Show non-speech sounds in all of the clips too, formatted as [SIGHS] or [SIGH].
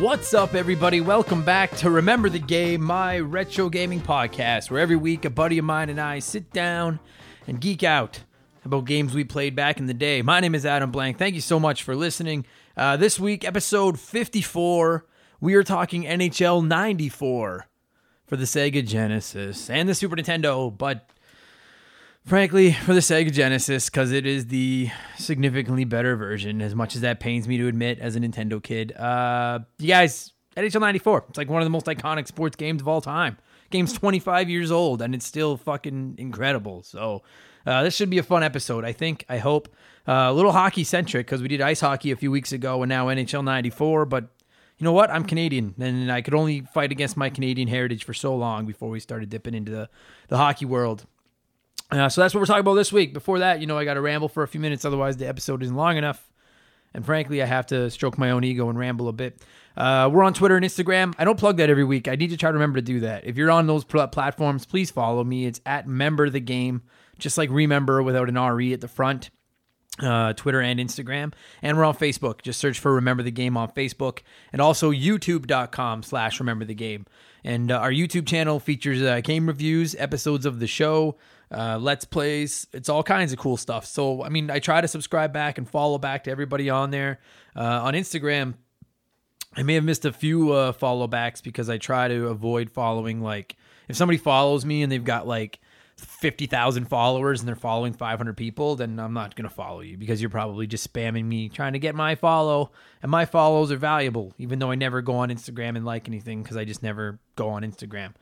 What's up, everybody? Welcome back to Remember the Game, my retro gaming podcast, where every week a buddy of mine and I sit down and geek out about games we played back in the day. My name is Adam Blank. Thank you so much for listening. Uh, this week, episode 54, we are talking NHL 94 for the Sega Genesis and the Super Nintendo, but frankly, for the Sega Genesis, because it is the significantly better version, as much as that pains me to admit as a Nintendo kid. Uh, you guys, NHL 94, it's like one of the most iconic sports games of all time. Game's 25 years old, and it's still fucking incredible. So, uh, this should be a fun episode, I think, I hope. Uh, a little hockey centric, because we did ice hockey a few weeks ago and now NHL 94, but you know what? I'm Canadian, and I could only fight against my Canadian heritage for so long before we started dipping into the, the hockey world. Uh, so that's what we're talking about this week. Before that, you know, I got to ramble for a few minutes, otherwise the episode isn't long enough. And frankly, I have to stroke my own ego and ramble a bit. Uh, we're on Twitter and Instagram. I don't plug that every week. I need to try to remember to do that. If you're on those pl- platforms, please follow me. It's at Member the Game, just like Remember without an RE at the front. Uh, Twitter and Instagram, and we're on Facebook. Just search for Remember the Game on Facebook, and also YouTube.com/slash Remember the Game. And uh, our YouTube channel features uh, game reviews, episodes of the show, uh, let's plays. It's all kinds of cool stuff. So, I mean, I try to subscribe back and follow back to everybody on there. Uh, on Instagram, I may have missed a few uh, follow backs because I try to avoid following. Like, if somebody follows me and they've got like 50,000 followers and they're following 500 people, then I'm not going to follow you because you're probably just spamming me trying to get my follow. And my follows are valuable, even though I never go on Instagram and like anything because I just never go on Instagram.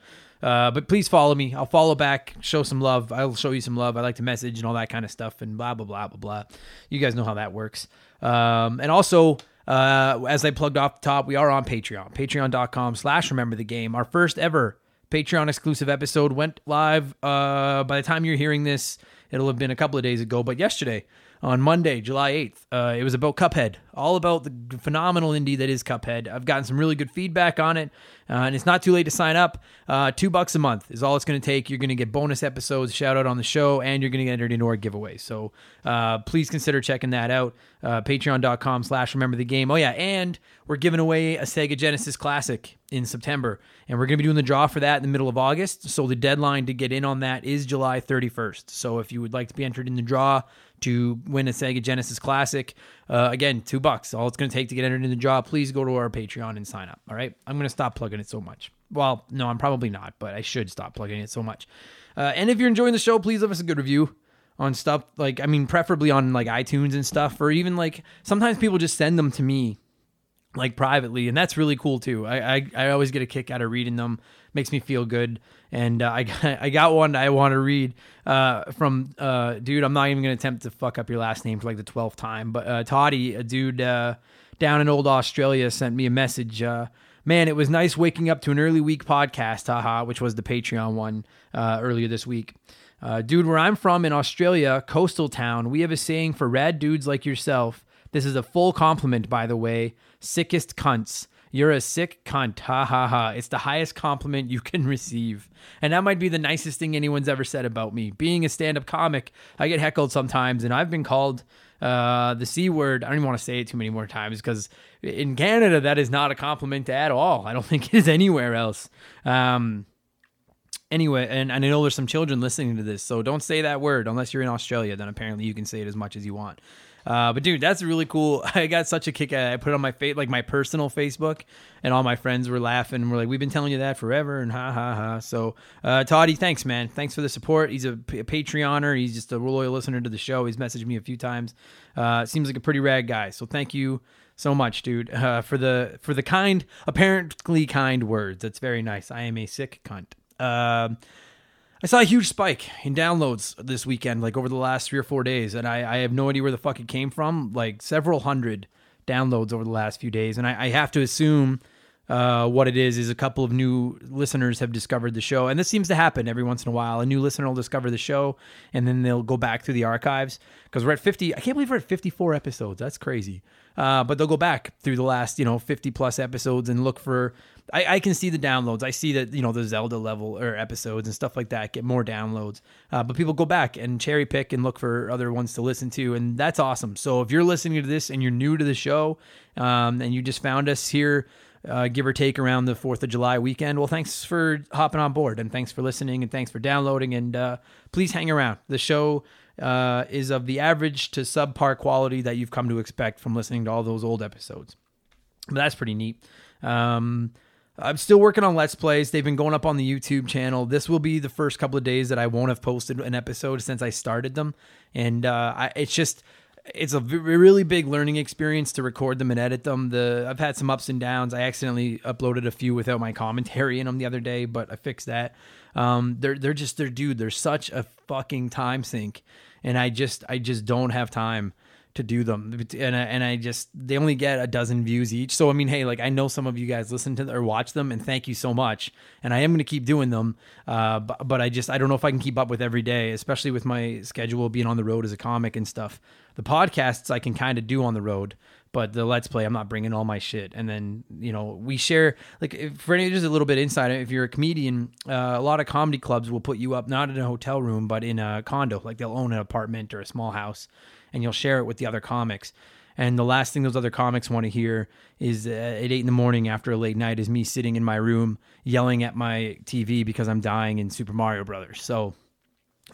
Uh, but please follow me. I'll follow back, show some love. I'll show you some love. I like to message and all that kind of stuff and blah, blah, blah, blah, blah. You guys know how that works. Um, and also, uh, as I plugged off the top, we are on Patreon. Patreon.com slash remember the game. Our first ever Patreon exclusive episode went live. Uh, by the time you're hearing this, it'll have been a couple of days ago, but yesterday on Monday, July 8th. Uh, it was about Cuphead, all about the phenomenal indie that is Cuphead. I've gotten some really good feedback on it, uh, and it's not too late to sign up. Uh, two bucks a month is all it's going to take. You're going to get bonus episodes, shout out on the show, and you're going to get entered into our giveaway. So uh, please consider checking that out. Uh, Patreon.com slash remember the game. Oh, yeah, and we're giving away a Sega Genesis Classic in September, and we're going to be doing the draw for that in the middle of August. So the deadline to get in on that is July 31st. So if you would like to be entered in the draw, to win a Sega Genesis Classic. Uh, again, two bucks. All it's going to take to get entered in the draw. Please go to our Patreon and sign up. All right. I'm going to stop plugging it so much. Well, no, I'm probably not, but I should stop plugging it so much. Uh, and if you're enjoying the show, please leave us a good review on stuff like I mean, preferably on like iTunes and stuff, or even like sometimes people just send them to me like privately, and that's really cool too. I I, I always get a kick out of reading them. Makes me feel good. And uh, I got, [LAUGHS] I got one I want to read uh, from uh, dude. I'm not even gonna attempt to fuck up your last name for like the twelfth time, but uh, Toddy, a dude uh, down in old Australia, sent me a message. Uh, man, it was nice waking up to an early week podcast, haha, which was the Patreon one earlier this week. dude, where I'm from in Australia, coastal town, we have a saying for rad dudes like yourself. This is a full compliment, by the way. Sickest cunts. You're a sick cunt. Ha ha ha. It's the highest compliment you can [LAUGHS] receive. And that might be the nicest thing anyone's ever said about me. Being a stand up comic, I get heckled sometimes, and I've been called uh, the C word. I don't even want to say it too many more times because in Canada, that is not a compliment at all. I don't [LAUGHS] think it is anywhere else. Um, anyway, and, and I know there's some children listening to this, so don't say that word unless you're in Australia. Then apparently you can say it as much as you want. Uh, but dude, that's really cool. [LAUGHS] I got such a kick. I put it on my face, like my personal Facebook, and all my friends were laughing. We're like, we've been telling you that forever, and ha ha ha. So, uh, Toddy, thanks, man. Thanks for the support. He's a, a Patreoner. He's just a loyal listener to the show. He's messaged me a few times. Uh, seems like a pretty rad guy. So thank you so much, dude, uh, for the for the kind, apparently kind words. That's very nice. I am a sick cunt. Uh, I saw a huge spike in downloads this weekend, like over the last three or four days, and I, I have no idea where the fuck it came from. Like several hundred downloads over the last few days, and I, I have to assume uh, what it is is a couple of new listeners have discovered the show, and this seems to happen every once in a while. A new listener will discover the show, and then they'll go back through the archives because we're at fifty. I can't believe we're at fifty-four episodes. That's crazy. Uh, but they'll go back through the last you know fifty plus episodes and look for I, I, can see the downloads. I see that you know the Zelda level or episodes and stuff like that get more downloads. Uh, but people go back and cherry pick and look for other ones to listen to, and that's awesome. So if you're listening to this and you're new to the show, um, and you just found us here. uh, give or take around the 4th of July weekend. Well, thanks for hopping on board and thanks for listening and thanks for downloading. And uh, please hang around. The show uh, is of the average to subpar quality that you've come to expect from listening to all those old episodes. But that's pretty neat. Um, I'm still working on Let's Plays. They've been going up on the YouTube channel. This will be the first couple of days that I won't have posted an episode since I started them. And uh, I, it's just it's a really big learning experience to record them and edit them. The I've had some ups and downs. I accidentally uploaded a few without my commentary in them the other day, but I fixed that. Um, they're they're just they're dude. They're such a fucking time sink, and I just I just don't have time to do them. And I, and I just they only get a dozen views each. So I mean hey like I know some of you guys listen to or watch them and thank you so much. And I am going to keep doing them uh, but, but I just I don't know if I can keep up with every day especially with my schedule being on the road as a comic and stuff. The podcasts I can kind of do on the road but the let's play i'm not bringing all my shit. And then you know we share like if, for any just a little bit inside if you're a comedian uh, a lot of comedy clubs will put you up not in a hotel room but in a condo. Like they'll own an apartment or a small house and you'll share it with the other comics. And the last thing those other comics want to hear is uh, at eight in the morning after a late night is me sitting in my room yelling at my TV because I'm dying in Super Mario Brothers. So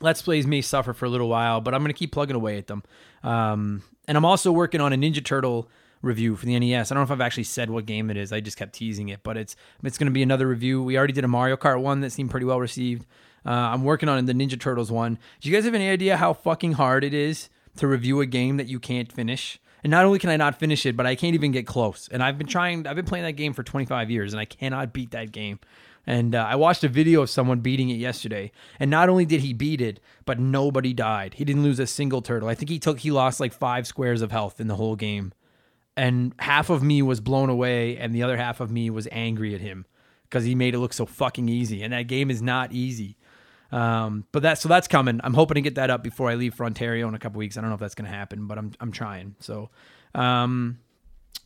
Let's Plays may suffer for a little while, but I'm going to keep plugging away at them. Um, and I'm also working on a Ninja Turtle review for the NES. I don't know if I've actually said what game it is. I just kept teasing it, but it's it's going to be another review. We already did a Mario Kart one that seemed pretty well received. Uh, I'm working on the Ninja Turtles one. Do you guys have any idea how fucking hard it is to review a game that you can't finish. And not only can I not finish it, but I can't even get close. And I've been trying, I've been playing that game for 25 years and I cannot beat that game. And uh, I watched a video of someone beating it yesterday. And not only did he beat it, but nobody died. He didn't lose a single turtle. I think he took, he lost like five squares of health in the whole game. And half of me was blown away, and the other half of me was angry at him because he made it look so fucking easy. And that game is not easy. Um, but that so that's coming. I'm hoping to get that up before I leave for Ontario in a couple weeks. I don't know if that's going to happen, but I'm I'm trying. So, um,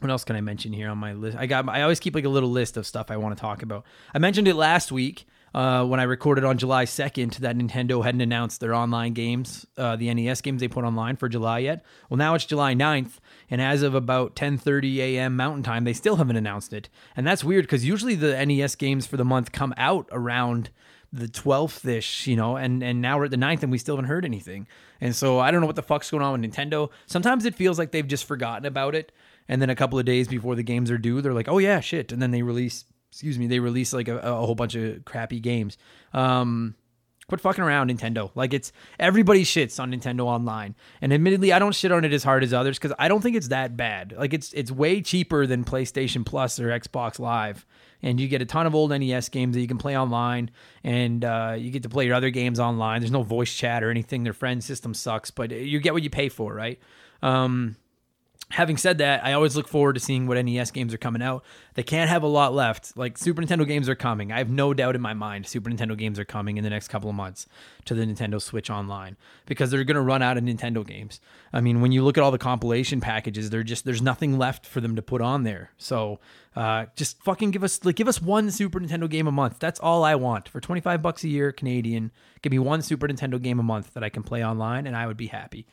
what else can I mention here on my list? I got I always keep like a little list of stuff I want to talk about. I mentioned it last week uh, when I recorded on July 2nd that Nintendo hadn't announced their online games, uh, the NES games they put online for July yet. Well, now it's July 9th, and as of about 10:30 a.m. Mountain Time, they still haven't announced it. And that's weird because usually the NES games for the month come out around the 12th ish, you know, and, and now we're at the 9th and we still haven't heard anything. And so I don't know what the fuck's going on with Nintendo. Sometimes it feels like they've just forgotten about it. And then a couple of days before the games are due, they're like, oh yeah, shit. And then they release, excuse me, they release like a, a whole bunch of crappy games. Um, quit fucking around Nintendo. Like it's everybody shits on Nintendo online. And admittedly, I don't shit on it as hard as others because I don't think it's that bad. Like it's it's way cheaper than PlayStation Plus or Xbox Live and you get a ton of old NES games that you can play online, and uh, you get to play your other games online. There's no voice chat or anything. Their friend system sucks, but you get what you pay for, right? Um, having said that, I always look forward to seeing what NES games are coming out. They can't have a lot left. Like Super Nintendo games are coming. I have no doubt in my mind Super Nintendo games are coming in the next couple of months to the Nintendo Switch Online because they're going to run out of Nintendo games. I mean, when you look at all the compilation packages, they're just there's nothing left for them to put on there. So, uh, just fucking give us like give us one Super Nintendo game a month. That's all I want. For 25 bucks a year Canadian, give me one Super Nintendo game a month that I can play online and I would be happy.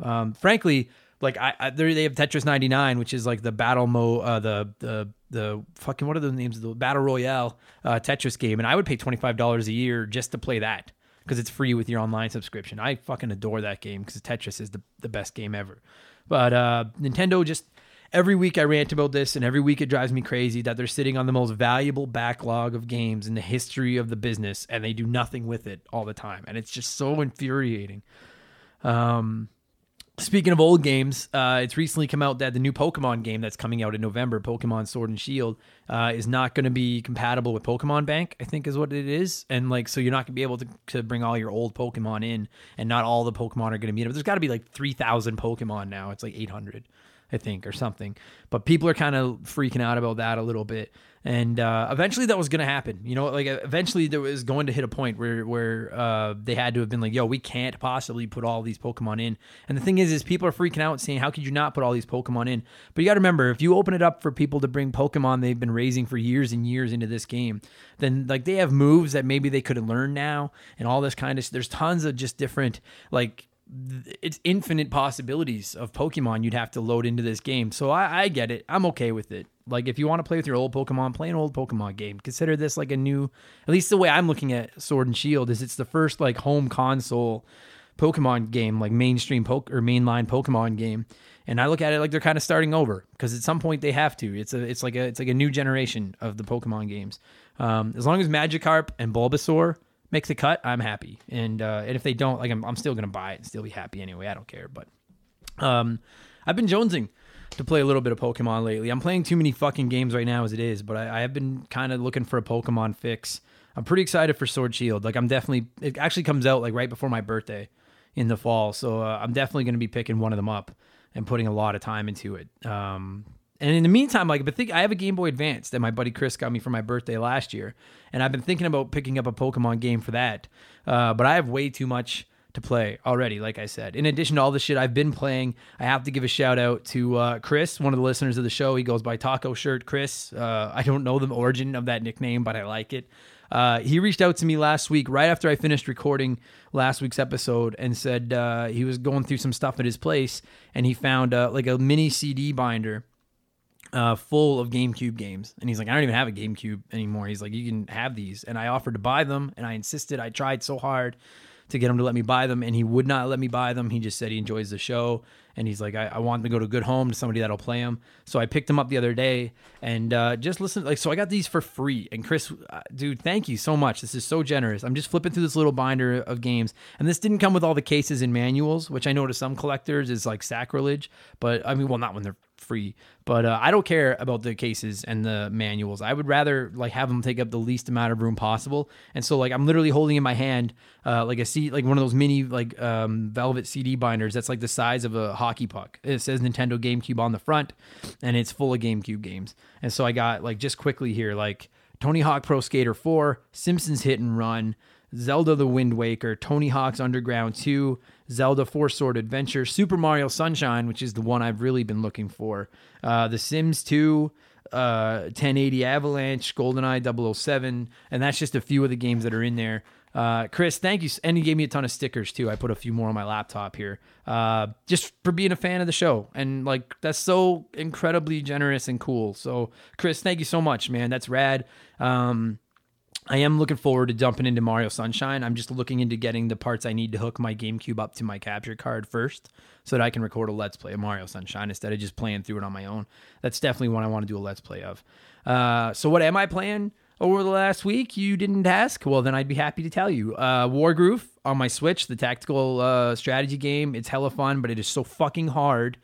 Um, frankly, like I, I they have Tetris 99, which is like the battle mode, uh, the the the fucking what are the names of the battle royale uh, Tetris game, and I would pay twenty five dollars a year just to play that because it's free with your online subscription. I fucking adore that game because Tetris is the the best game ever. But uh, Nintendo just every week I rant about this, and every week it drives me crazy that they're sitting on the most valuable backlog of games in the history of the business, and they do nothing with it all the time, and it's just so infuriating. Um, Speaking of old games, uh, it's recently come out that the new Pokemon game that's coming out in November, Pokemon Sword and Shield, uh, is not going to be compatible with Pokemon Bank. I think is what it is, and like so you're not going to be able to, to bring all your old Pokemon in, and not all the Pokemon are going to meet up. There's got to be like three thousand Pokemon now. It's like eight hundred. I think, or something. But people are kind of freaking out about that a little bit. And uh, eventually that was going to happen. You know, like eventually there was going to hit a point where where uh, they had to have been like, "Yo, we can't possibly put all these Pokemon in." And the thing is, is people are freaking out, saying, "How could you not put all these Pokemon in?" But you got to remember, if you open it up for people to bring Pokemon they've been raising for years and years into this game, then like they have moves that maybe they could learn now, and all this kind of. There's tons of just different like it's infinite possibilities of Pokemon you'd have to load into this game. So I, I get it. I'm okay with it. Like if you want to play with your old Pokemon, play an old Pokemon game. Consider this like a new, at least the way I'm looking at Sword and Shield is it's the first like home console Pokemon game, like mainstream poke or mainline Pokemon game. And I look at it like they're kind of starting over because at some point they have to. It's a it's like a it's like a new generation of the Pokemon games. Um, as long as Magikarp and Bulbasaur make the cut, I'm happy. And uh, and if they don't, like I'm, I'm still gonna buy it and still be happy anyway. I don't care. But um, I've been jonesing to play a little bit of Pokemon lately. I'm playing too many fucking games right now as it is, but I, I have been kind of looking for a Pokemon fix. I'm pretty excited for Sword Shield. Like I'm definitely it actually comes out like right before my birthday in the fall, so uh, I'm definitely to be picking one of them up and putting a lot of time into it. Um, and in the meantime, like, but think I have a Game Boy Advance that my buddy Chris got me for my birthday last year, and I've been thinking about picking up a Pokemon game for that. Uh, but I have way too much to play already, like I said. In addition to all the shit I've been playing, I have to give a shout out to uh, Chris, one of the listeners of the show. He goes by Taco Shirt Chris. Uh, I don't know the origin of that nickname, but I like it. Uh, he reached out to me last week, right after I finished recording last week's episode, and said uh, he was going through some stuff at his place, and he found uh, like a mini CD binder uh, full of GameCube games. And he's like, I don't even have a GameCube anymore. He's like, you can have these. And I offered to buy them, and I insisted. I tried so hard to get him to let me buy them, and he would not let me buy them. He just said he enjoys the show, and he's like, I, I want him to go to a good home to somebody that'll play them. So I picked them up the other day, and uh, just listen. Like, so I got these for free. And Chris, uh, dude, thank you so much. This is so generous. I'm just flipping through this little binder of games, and this didn't come with all the cases and manuals, which I know to some collectors is like sacrilege. But I mean, well, not when they're free. But uh, I don't care about the cases and the manuals. I would rather like have them take up the least amount of room possible. And so like I'm literally holding in my hand uh, like a seat, like one of those mini like um, velvet CD binders that's like the size of a hockey puck. It says Nintendo GameCube on the front, and it's full of GameCube games. And so I got like just quickly here like Tony Hawk Pro Skater 4, Simpsons Hit and Run. Zelda the Wind Waker, Tony Hawk's Underground 2, Zelda Four Sword Adventure, Super Mario Sunshine, which is the one I've really been looking for, uh, The Sims 2, uh, 1080 Avalanche, GoldenEye 007, and that's just a few of the games that are in there. Uh, Chris, thank you. And he gave me a ton of stickers too. I put a few more on my laptop here. Uh, just for being a fan of the show. And like, that's so incredibly generous and cool. So, Chris, thank you so much, man. That's rad. Um, I am looking forward to jumping into Mario Sunshine. I'm just looking into getting the parts I need to hook my GameCube up to my capture card first so that I can record a Let's Play of Mario Sunshine instead of just playing through it on my own. That's definitely one I want to do a Let's Play of. Uh, so, what am I playing over the last week? You didn't ask? Well, then I'd be happy to tell you. Uh, Wargroove on my Switch, the tactical uh, strategy game. It's hella fun, but it is so fucking hard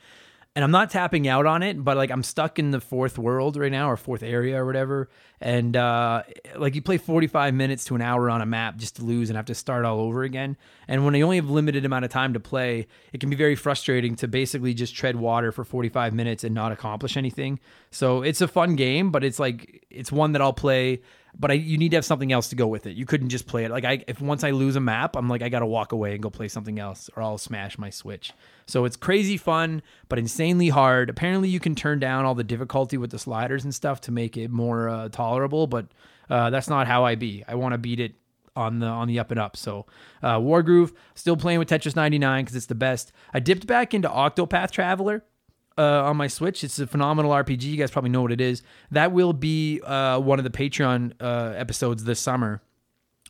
and I'm not tapping out on it, but like I'm stuck in the fourth world right now or fourth area or whatever. And uh, like you play 45 minutes to an hour on a map just to lose and have to start all over again. And when you only have limited amount of time to play, it can be very frustrating to basically just tread water for 45 minutes and not accomplish anything. So it's a fun game, but it's like it's one that I'll play but I, you need to have something else to go with it. You couldn't just play it. Like I, if once I lose a map, I'm like I gotta walk away and go play something else, or I'll smash my Switch. So it's crazy fun, but insanely hard. Apparently, you can turn down all the difficulty with the sliders and stuff to make it more uh, tolerable, but uh, that's not how I be. I want to beat it on the on the up and up. So uh, Wargroove, still playing with Tetris 99 because it's the best. I dipped back into Octopath Traveler uh, on my Switch. It's a phenomenal RPG. You guys probably know what it is. That will be uh, one of the Patreon uh, episodes this summer.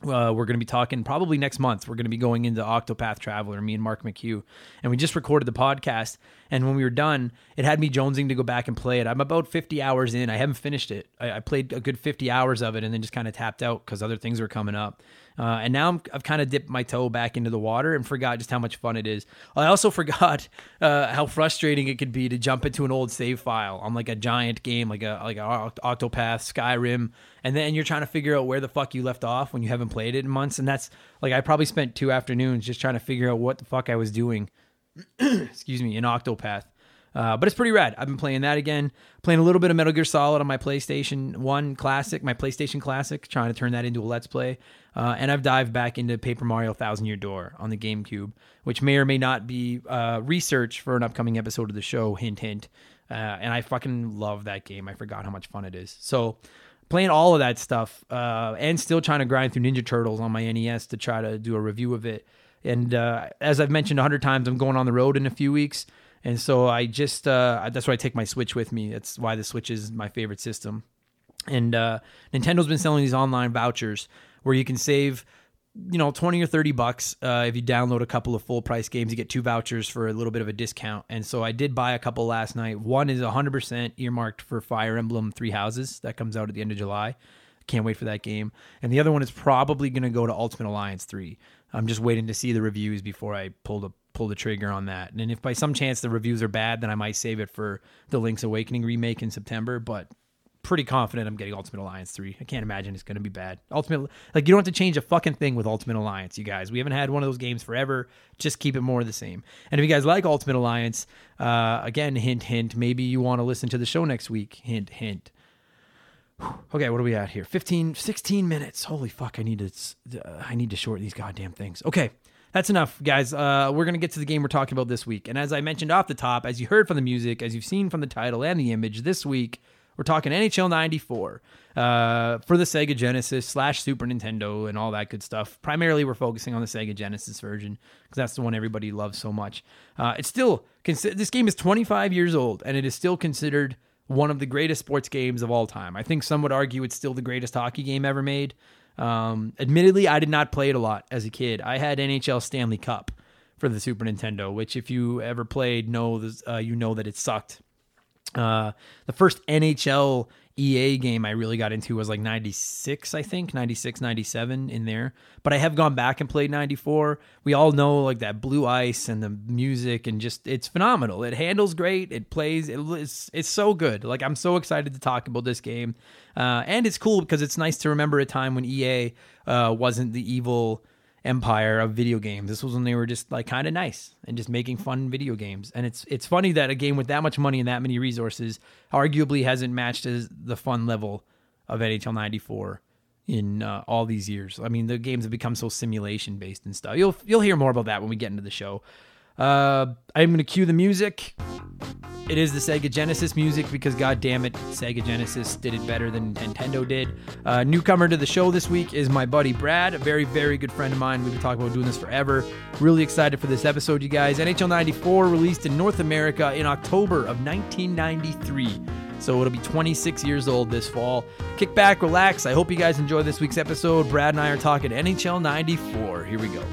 Uh, we're going to be talking probably next month. We're going to be going into Octopath Traveler, me and Mark McHugh. And we just recorded the podcast. And when we were done, it had me jonesing to go back and play it. I'm about 50 hours in. I haven't finished it. I, I played a good 50 hours of it and then just kind of tapped out because other things were coming up. Uh, and now i have kind of dipped my toe back into the water and forgot just how much fun it is. I also [LAUGHS] forgot uh, how frustrating it could be to jump into an old save file on like a giant game, like a like a Octopath, Skyrim, and then you're trying to figure out where the fuck you left off when you haven't played it in months. And that's like I probably spent two afternoons just trying to figure out what the fuck I was doing. [CLEARS THROAT] excuse me, in Octopath. Uh, but it's pretty rad. I've been playing that again. Playing a little bit of Metal Gear Solid on my PlayStation 1 Classic, my PlayStation Classic, trying to turn that into a Let's Play. Uh, and I've dived back into Paper Mario Thousand Year Door on the GameCube, which may or may not be uh, research for an upcoming episode of the show. Hint, hint. Uh, and I fucking love that game. I forgot how much fun it is. So playing all of that stuff uh, and still trying to grind through Ninja Turtles on my NES to try to do a review of it. And uh, as I've mentioned a hundred times, I'm going on the road in a few weeks And so I just uh, that's why I take my Switch with me. That's why the Switch is my favorite system. And uh, Nintendo's been selling these online vouchers where you can save, you know, twenty or thirty bucks uh, if you download a couple of full price games. You get two vouchers for a little bit of a discount. And so I did buy a couple last night. One is hundred percent earmarked for Fire Emblem Three Houses that comes out at the end of July. Can't wait for that game. And the other one is probably going to go to Ultimate Alliance Three. I'm just waiting to see the reviews before I pull the pull the trigger on that. And if by some chance the reviews are bad, then I might save it for the Link's Awakening remake in September. But pretty confident I'm getting Ultimate Alliance 3. I can't imagine it's going to be bad. Ultimate like you don't have to change a fucking thing with Ultimate Alliance, you guys. We haven't had one of those games forever. Just keep it more the same. And if you guys like Ultimate Alliance, uh, again, hint hint, maybe you want to listen to the show next week. Hint hint. [SIGHS] Okay, what are we at here? 15 16 minutes. Holy fuck, I need to uh, I need to shorten these goddamn things. Okay. That's enough, guys. Uh, we're going to get to the game we're talking about this week. And as I mentioned off the top, as you heard from the music, as you've seen from the title and the image, this week we're talking NHL 94 uh, for the Sega Genesis slash Super Nintendo and all that good stuff. Primarily, we're focusing on the Sega Genesis version because that's the one everybody loves so much. Uh, it's still, this game is 25 years old and it is still considered one of the greatest sports games of all time. I think some would argue it's still the greatest hockey game ever made. Um, admittedly, I did not play it a lot as a kid. I had NHL Stanley Cup for the Super Nintendo, which if you ever played, know uh, you know that it sucked. Uh, the first NHL EA game I really got into was like 96, I think, 96, 97 in there. But I have gone back and played 94. We all know like that blue ice and the music and just it's phenomenal. It handles great. It plays it, it's it's so good. Like I'm so excited to talk about this game. Uh, and it's cool because it's nice to remember a time when EA uh, wasn't the evil empire of video games. This was when they were just like kind of nice and just making fun video games. And it's it's funny that a game with that much money and that many resources arguably hasn't matched as the fun level of NHL 94 in uh, all these years. I mean, the games have become so simulation based and stuff. You'll you'll hear more about that when we get into the show. Uh, I'm going to cue the music. It is the Sega Genesis music because, god damn it, Sega Genesis did it better than Nintendo did. Uh, newcomer to the show this week is my buddy Brad, a very, very good friend of mine. We've been talking about doing this forever. Really excited for this episode, you guys. NHL 94 released in North America in October of 1993. So it'll be 26 years old this fall. Kick back, relax. I hope you guys enjoy this week's episode. Brad and I are talking NHL 94. Here we go.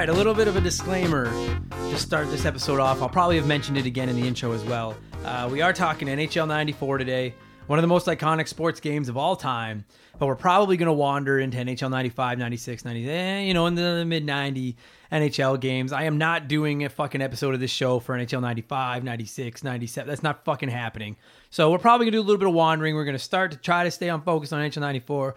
Right, a little bit of a disclaimer to start this episode off. I'll probably have mentioned it again in the intro as well. Uh, we are talking NHL 94 today, one of the most iconic sports games of all time, but we're probably going to wander into NHL 95, 96, 90, eh, you know, in the mid 90 NHL games. I am not doing a fucking episode of this show for NHL 95, 96, 97. That's not fucking happening. So we're probably going to do a little bit of wandering. We're going to start to try to stay on focus on NHL 94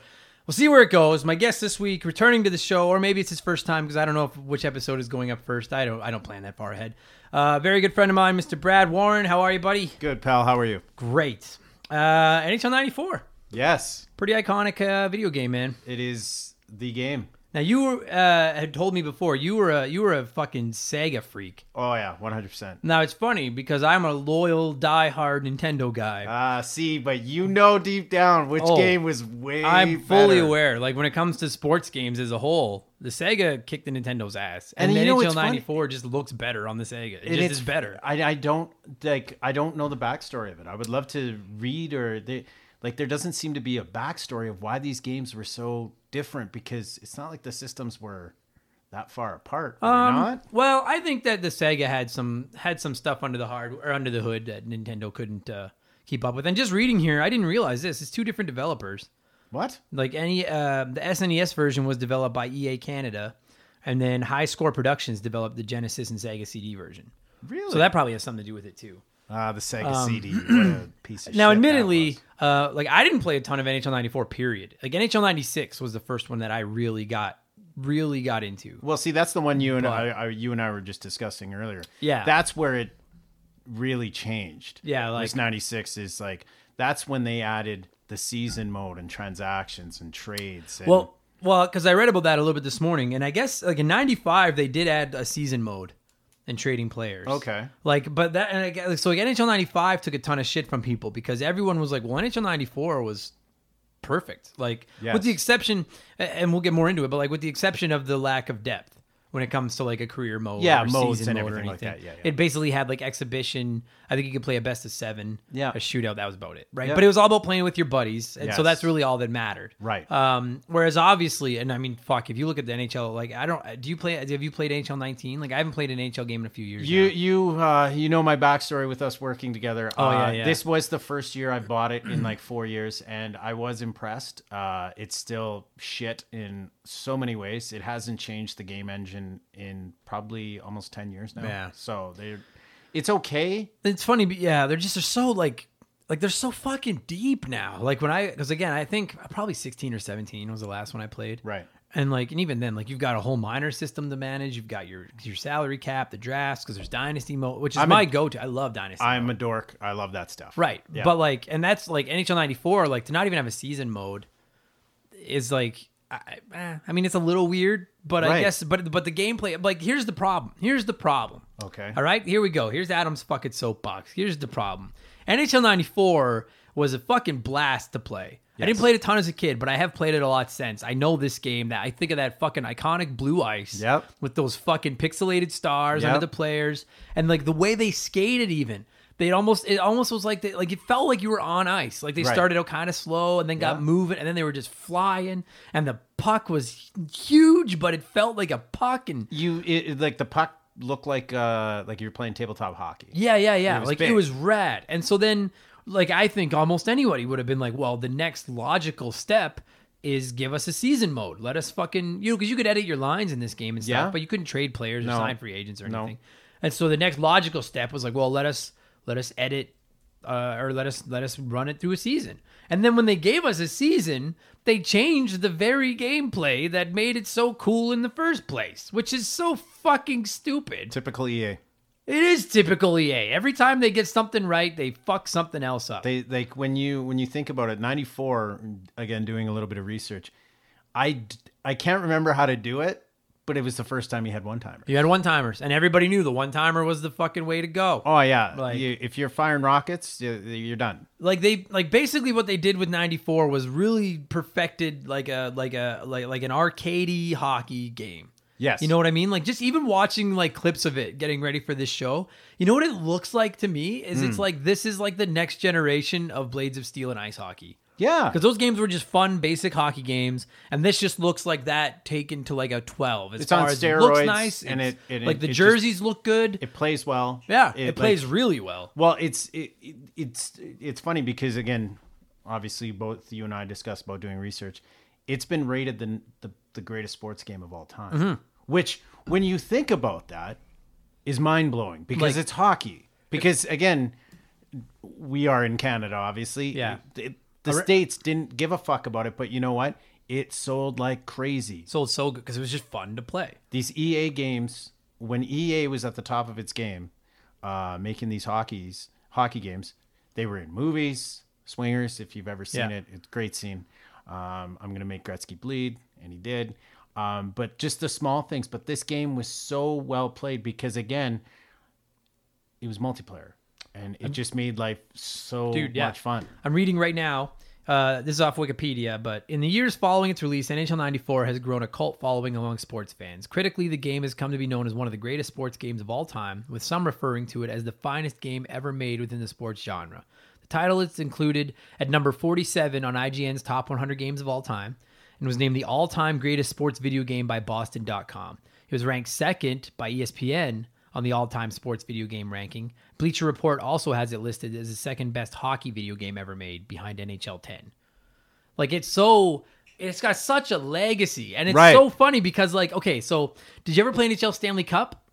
we'll see where it goes. My guest this week, returning to the show, or maybe it's his first time because I don't know if, which episode is going up first. I don't. I don't plan that far ahead. Uh, very good friend of mine, Mr. Brad Warren. How are you, buddy? Good, pal. How are you? Great. Uh, NHL '94. Yes. Pretty iconic uh, video game, man. It is the game. Now you uh, had told me before you were a you were a fucking Sega freak. Oh yeah, one hundred percent. Now it's funny because I'm a loyal, die-hard Nintendo guy. Ah, uh, see, but you know deep down which oh, game was way. I'm fully better. aware. Like when it comes to sports games as a whole, the Sega kicked the Nintendo's ass, and, and you know NHL '94 just looks better on the Sega. It, it just is better. I, I don't like. I don't know the backstory of it. I would love to read or they like. There doesn't seem to be a backstory of why these games were so different because it's not like the systems were that far apart. Um, well, I think that the Sega had some had some stuff under the hard or under the hood that Nintendo couldn't uh, keep up with. And just reading here, I didn't realize this. It's two different developers. What? Like any uh, the SNES version was developed by EA Canada, and then High Score Productions developed the Genesis and Sega CD version. Really? So that probably has something to do with it too. Ah, uh, the Sega um, CD. [CLEARS THROAT] Piece of now, admittedly, uh, like I didn't play a ton of NHL '94. Period. Like NHL '96 was the first one that I really got really got into. Well, see, that's the one you and but, I, I, you and I were just discussing earlier. Yeah, that's where it really changed. Yeah, like '96 is like that's when they added the season mode and transactions and trades. And, well, well, because I read about that a little bit this morning, and I guess like in '95 they did add a season mode and trading players. Okay. Like, but that and again, so like NHL '95 took a ton of shit from people because everyone was like, "Well, NHL '94 was perfect." Like, Yes. with the exception, and we'll get more into it, but like with the exception of the lack of depth when it comes to like a career mode, Yeah, or modes season and mode or everything like that. Yeah, yeah. It basically had like exhibition. I think you could play a best of seven. Yeah. a shootout. That was about it, right? But it was all about playing with your buddies, and so that's really all that mattered. Right. Um, whereas obviously, and I mean, fuck, if you look at the NHL, like I don't, do you play? Have you played NHL 19? Like I haven't played an NHL game in a few years. You now. you uh, you know my backstory with us working together. Oh, uh, yeah, yeah. This was the first year I bought it in like four years, and I was impressed. Uh, it's still shit in so many ways. It hasn't changed the game engine in probably almost ten years now. Yeah. So they, it's okay. it's funny, but yeah, they're just they're so like like they're so fucking deep now. Like when I because again, I think probably 16 or 17 was the last one I played. Right. And like, and even then, like you've got a whole minor system to manage. You've got your your salary cap, the drafts, because there's dynasty mode, which is I'm a- my go-to. I love dynasty. I'm mode. a dork. I love that stuff. right, Yeah. but like, and that's like NHL '94. Like to not even have a season mode is like, I, eh, I mean, it's a little weird, but I Right. guess, but but the gameplay, like, here's the problem. Here's the problem. Okay. All right, here we go. Here's Adam's fucking soapbox. Here's the problem. NHL 94 was a fucking blast to play. I didn't play it a ton as a kid, but I have played it a lot since. I know this game that I think of that fucking iconic blue ice Yep. with those fucking pixelated stars under the players and like the way they skated even. They almost it almost was like they like it felt like you were on ice. Like they Right. started out kind of slow and then got Yeah. moving and then they were just flying and the puck was huge, but it felt like a puck and You it, it- like the puck looked like uh like you're playing tabletop hockey. Yeah, yeah, yeah. was like big. it was rad. And so then, like I think almost anybody would have been like, well, the next logical step is give us a season mode. Let us fucking you know because you could edit your lines in this game and stuff, Yeah. but you couldn't trade players or No. sign free agents or No. anything. And so the next logical step was like, well, let us let us edit. Uh, or let us let us run it through a season, and then when they gave us a season, they changed the very gameplay that made it so cool in the first place, which is so fucking stupid. Typical EA. It is typical EA. Every time they get something right, they fuck something else up. They like when you when you think about it, 94 again doing a little bit of research. I I can't remember how to do it, but it was the first time you had one timer. you had one timers, and everybody knew the one timer was the fucking way to go. Oh yeah, Like- you, if you're firing rockets, you, you're done. Like they like basically what they did with '94 was really perfected like a like a like like an arcadey hockey game. Yes. You know what I mean? Like just even watching like clips of it, getting ready for this show. You know what it looks like to me is Hmm. it's like this is like the next generation of Blades of Steel and ice hockey. Yeah, Because those games were just fun, basic hockey games, and this just looks like that taken to like a twelve. As It's far on as it looks nice, and it- it- like the it just- jerseys look good. it plays well. yeah, it, like- plays really well. Well, it's it, it, it's it's funny because again, obviously both you and I discussed about doing research. It's been rated the the, the greatest sports game of all time. Mm-hmm. Which, when you think about that, is mind blowing because Like- it's hockey. Because again, we are in Canada, obviously. Yeah. It- the states didn't give a fuck about it, but you know what? It sold like crazy. Sold so good because it was just fun to play. These EA games, when EA was at the top of its game, uh, making these hockeys, hockey games, they were in movies, Swingers. If you've ever seen Yeah. it, it's a great scene. Um, I'm gonna make Gretzky bleed, and he did. Um, but just the small things. But this game was so well played because again, it was multiplayer, and it just made life so Dude, yeah. much fun. I'm reading right now. Uh, this is off Wikipedia, but in the years following its release, NHL 94 has grown a cult following among sports fans. Critically, the game has come to be known as one of the greatest sports games of all time, with some referring to it as the finest game ever made within the sports genre. The title is included at number 47 on IGN's top 100 games of all time and was named the all time greatest sports video game by Boston.com. It was ranked second by ESPN on the all time sports video game ranking. Bleacher Report also has it listed as the second best hockey video game ever made behind NHL 10. Like it's so it's got such a legacy and it's Right. so funny because like okay, so did you ever play NHL Stanley Cup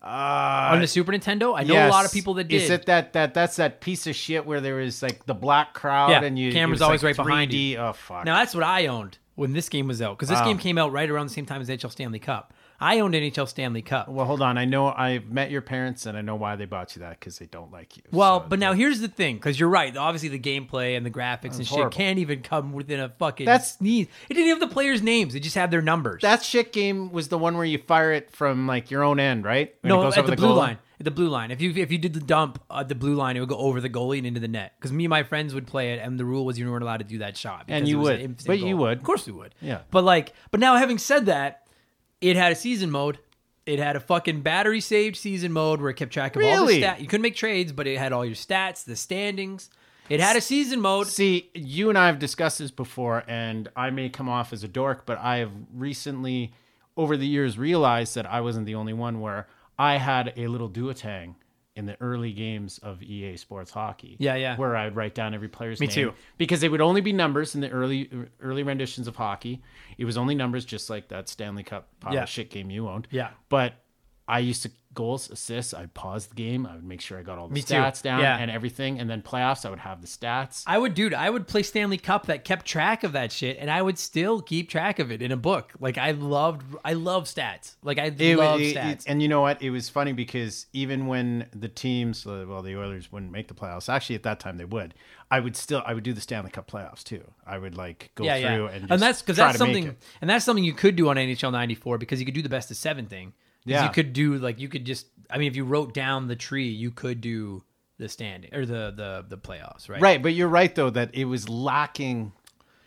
Uh, on the Super Nintendo? I know a lot of people that did. Is it that that that's that piece of shit where there is like the black crowd Yeah, and you camera's always like right behind 3D. Oh fuck. Now that's what I owned when this game was out because this Wow. game came out right around the same time as NHL Stanley Cup. I owned NHL Stanley Cup. Well, hold on. I know I've met your parents, and I know why they bought you that because they don't like you. Well, So but now here's the thing, because you're right. Obviously, the gameplay and the graphics and shit horrible. can't even come within a fucking That's- sneeze. It didn't have the players' names; it just had their numbers. that shit game was the one where you fire it from like your own end, right? When no, at over the, blue goal line. At the blue line. If you if you did the dump at the blue line, it would go over the goalie and into the net. Because me and my friends would play it, and the rule was you weren't allowed to do that shot. And you would. an But you would. Of course we would. Yeah. But like, but now having said that, it had a season mode. It had a fucking battery saved season mode where it kept track of all the Really? stats. You couldn't make trades, but it had all your stats, the standings. It had a season mode. See, you and I have discussed this before, and I may come off as a dork, but I have recently, over the years, realized that I wasn't the only one where I had a little duotang in the early games of EA Sports Hockey. Yeah, yeah. Where I would write down every player's Me name. too. Because they would only be numbers in the early early renditions of hockey. It was only numbers, just like that Stanley Cup pile Yeah. of shit game you owned. Yeah. But I used to goals, assists. I'd pause the game. I would make sure I got all the Me too. stats down Yeah. and everything. And then playoffs, I would have the stats. I would, dude. I would play Stanley Cup that kept track of that shit, and I would still keep track of it in a book. Like I loved, I love stats. Like I It- love it- stats. it- and you know what? It was funny because even when the teams, uh, well, the Oilers wouldn't make the playoffs. Actually, at that time they would. I would still, I would do the Stanley Cup playoffs too. I would like go yeah, through yeah. and, And, that's because try that's to make something, it. and that's something you could do on NHL '94 because you could do the best of seven thing. Yeah. you could do like you could just. I mean, if you wrote down the tree, you could do the standing or the the the playoffs, right? Right, but you're right though that it was lacking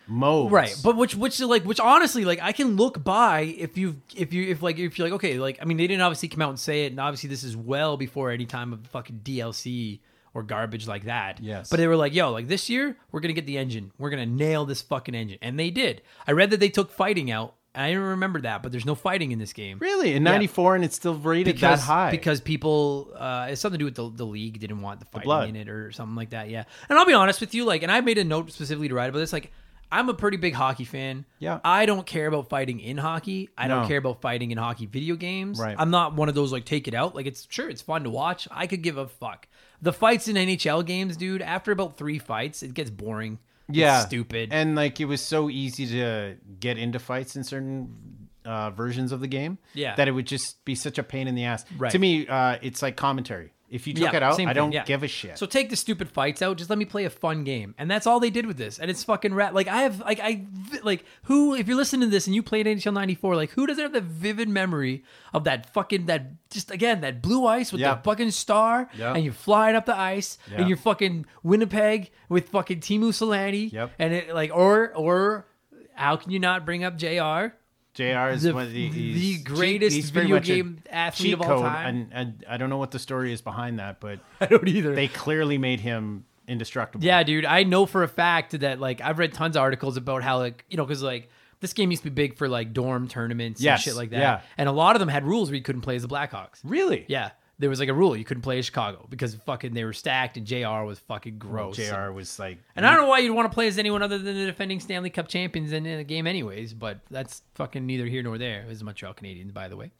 modes. Right, but which which like which honestly like I can look by if you if you if like if you're like okay like I mean they didn't obviously come out and say it and obviously this is well before any time of fucking DLC or garbage like that. Yes. But they were like, yo, like this year we're gonna get the engine. We're gonna nail this fucking engine, and they did. I read that they took fighting out. I didn't remember that, but there's no fighting in this game. really in Yeah. '94 and it's still rated Because, that high. because people, uh, it's something to do with the, the league didn't want the fighting blood. in it or something like that. Yeah, and I'll be honest with you, like, and I made a note specifically to write about this. Like, I'm a pretty big hockey fan. Yeah. I don't care about fighting in hockey. I No. don't care about fighting in hockey video games. Right. I'm not one of those like take it out. Like, it's sure it's fun to watch. I could give a fuck. The fights in NHL games, dude. After about three fights, it gets boring. Yeah, stupid. and like it was so easy to get into fights in certain uh, versions of the game. Yeah. that it would just be such a pain in the ass. Right. To me, uh, it's like commentary. If you took Yeah, it out, I don't yeah. give a shit. So take the stupid fights out. Just let me play a fun game, and that's all they did with this. And it's fucking rat. Like I have, like I, like who? If you're listening to this and you played NHL '94, like who doesn't have the vivid memory of that fucking that just again that blue ice with Yeah. the fucking star, and you're flying up the ice, and you're fucking Winnipeg with fucking Teemu Selanne, Yep. and it like or or how can you not bring up Jr. Jr. is The- one of the, the greatest pretty video game athlete cheat of all code, time. And, and I don't know what the story is behind that, but [LAUGHS] I don't either. they clearly made him indestructible. Yeah, dude, I know for a fact that like I've read tons of articles about how like you know because like this game used to be big for like dorm tournaments Yes, and shit like that. yeah. and a lot of them had rules where you couldn't play as the Blackhawks. really. Yeah, there was like a rule you couldn't play as Chicago because fucking they were stacked and Jr. was fucking gross. Jr. was like, And I don't know why you'd want to play as anyone other than the defending Stanley Cup champions in, in a game, anyways. But that's fucking neither here nor there. It was the Montreal Canadiens, by the way.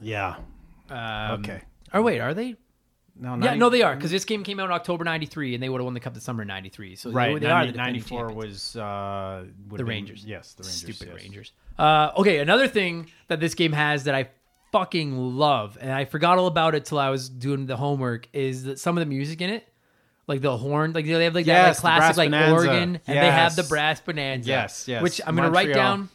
yeah. Um, Okay. Or wait, are they? No, Yeah, no, they are because this game came out in October '93, and they would have won the cup the summer '93. So Right, they, they are the 94 champions. was uh, the been- Rangers. yes, the Rangers. Stupid yes. Rangers. Uh, okay, another thing that this game has that I fucking love, and I forgot all about it till I was doing the homework, is that some of the music in it, like the horn, like they have like that like classic like bonanza. organ, and they have the brass bonanza. Yes, yes. Which I'm gonna write down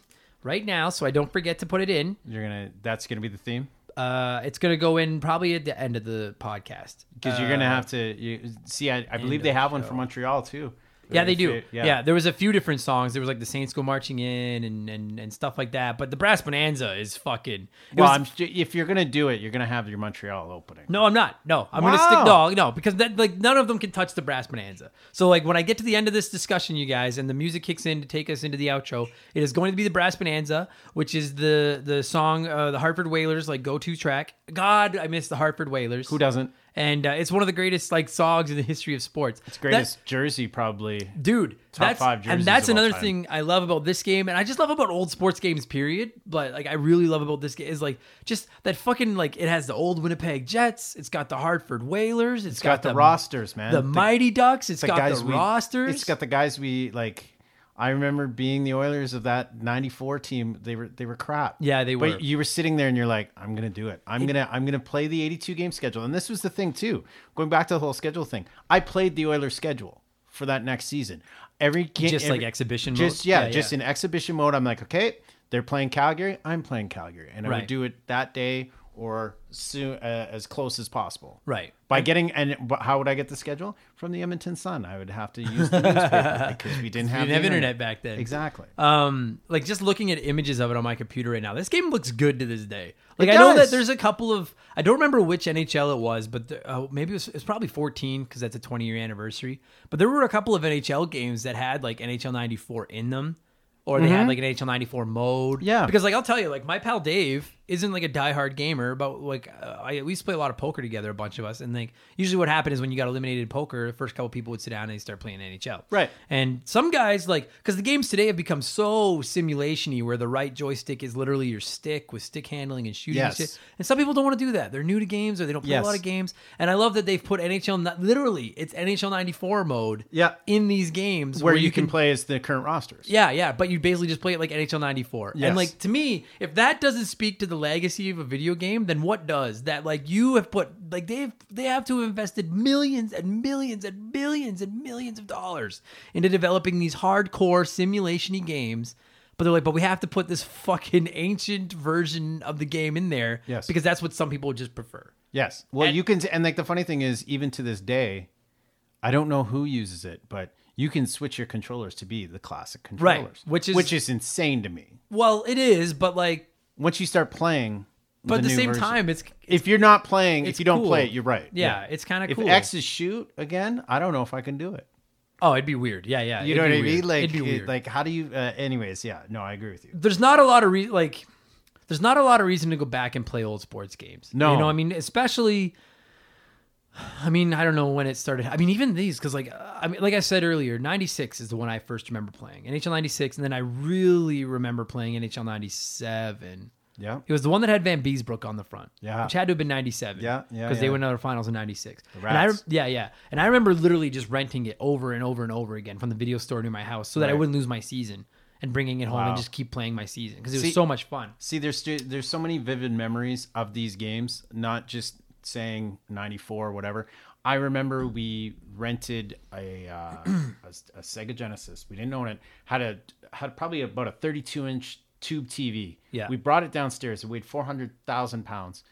right now so I don't forget to put it in. You're gonna. That's gonna be the theme Uh, it's gonna go in probably at the end of the podcast because you're gonna have to. You, see, I, I believe they the have one show. from Montreal too. Yeah, they do. it- yeah. there was a few different songs. There was like the Saints go marching in and and, and stuff like that. But the Brass Bonanza is fucking. Well, was- I'm, if you're gonna do it, you're gonna have your Montreal opening. no, I'm not. No, I'm gonna stick. Wow. No, no, because that like none of them can touch the Brass Bonanza. So like when I get to the end of this discussion, you guys, and the music kicks in to take us into the outro, it is going to be the Brass Bonanza, which is the the song, uh, the Hartford Whalers like go to track. God, I miss the Hartford Whalers. Who doesn't? And uh, it's one of the greatest like songs in the history of sports. It's greatest jersey probably. dude that's five jerseys, and that's another time. thing i love about this game and i just love about old sports games period but like i really love about this game is like just that fucking like it has the old winnipeg jets it's got the hartford whalers It's got, the, rosters, man. the, mighty ducks it's the got the we- rosters It's got the guys we like I remember being the Oilers of that '94 team. They were they were crap. Yeah, they were. But you were sitting there and you're like, I'm gonna do it. I'm gonna I'm gonna play the 82 game schedule. And this was the thing too. Going back to the whole schedule thing, I played the Oilers schedule for that next season. Every game, Just every- like exhibition just mode? yeah, Yeah, just yeah. in exhibition mode. I'm like, okay, they're playing Calgary. I'm playing Calgary, and I Right. would do it that day or soon uh, as close as possible. Right. By getting and how would I get the schedule from the Edmonton Sun? I would have to use the [LAUGHS] newspaper because we didn't We have didn't have the internet back then. Exactly. Um, like just looking at images of it on my computer right now, this game looks good to this day. Like It I know that there's a couple of I don't remember which NHL it was, but the, uh, maybe it was, it's probably 14 because that's a 20 year anniversary. But there were a couple of NHL games that had like NHL 94 in them, or they had like an NHL 94 mode. Mm-hmm. Yeah. because like I'll tell you, like my pal Dave isn't like a diehard gamer, but like uh, I, at least play a lot of poker together, a bunch of us, and like usually what happened is when you got eliminated in poker, the first couple people would sit down and they start playing NHL. Right. And some guys like because the games today have become so simulation-y where the right joystick is literally your stick with stick handling and shooting Yes. and shit. And some people don't want to do that. They're new to games or they don't play Yes. a lot of games. And I love that they've put NHL literally it's NHL 94 mode Yeah. in these games Where you can play as the current rosters. yeah, yeah, but you basically just play it like NHL 94. Yes. And like to me, if that doesn't speak to the legacy of a video game, then what does? That like you have put like they've they have to have invested millions and millions and billions and millions of dollars into developing these hardcore simulation-y games. But they're like, but we have to put this fucking ancient version of the game in there Yes. because that's what some people just prefer. Yes. Well, And- you can, and like the funny thing is, even to this day, I don't know who uses it, but you can switch your controllers to be the classic Right, controllers, which is- which is insane to me. Well, it is, but like Once you start playing, but at the same version- time it's if you're not playing, if you don't cool. play it, you're right. Yeah, it's kinda If cool. X is shoot again, I don't know if I can do it. oh, it'd be weird. Yeah, yeah. You it'd know what I mean? Like, it'd be it- weird. like how do you? Uh, anyways, yeah. No, I agree with you. there's not a lot of re- like there's not a lot of reason to go back and play old sports games. No. you know, I mean, especially. I mean, I don't know when it started. I mean, even these, because like, I mean, like I said earlier, '96 is the one I first remember playing. NHL '96, and then I really remember playing NHL '97. Yeah. It was the one that had Vanbiesbrouck on the front, Yeah. which had to have been '97. Yeah, yeah, because they yeah. went to the finals in '96. And I, yeah, yeah, and I remember literally just renting it over and over and over again from the video store near my house, so that I wouldn't lose my season, and bringing it home Wow. and just keep playing my season because it was See- so much fun. See, there's there's so many vivid memories of these games. Not just saying '94 or whatever. I remember we rented a, uh, a a Sega Genesis. We didn't own it. Had a had probably about a 32 inch tube TV. Yeah. We brought it downstairs. It weighed 400,000 pounds,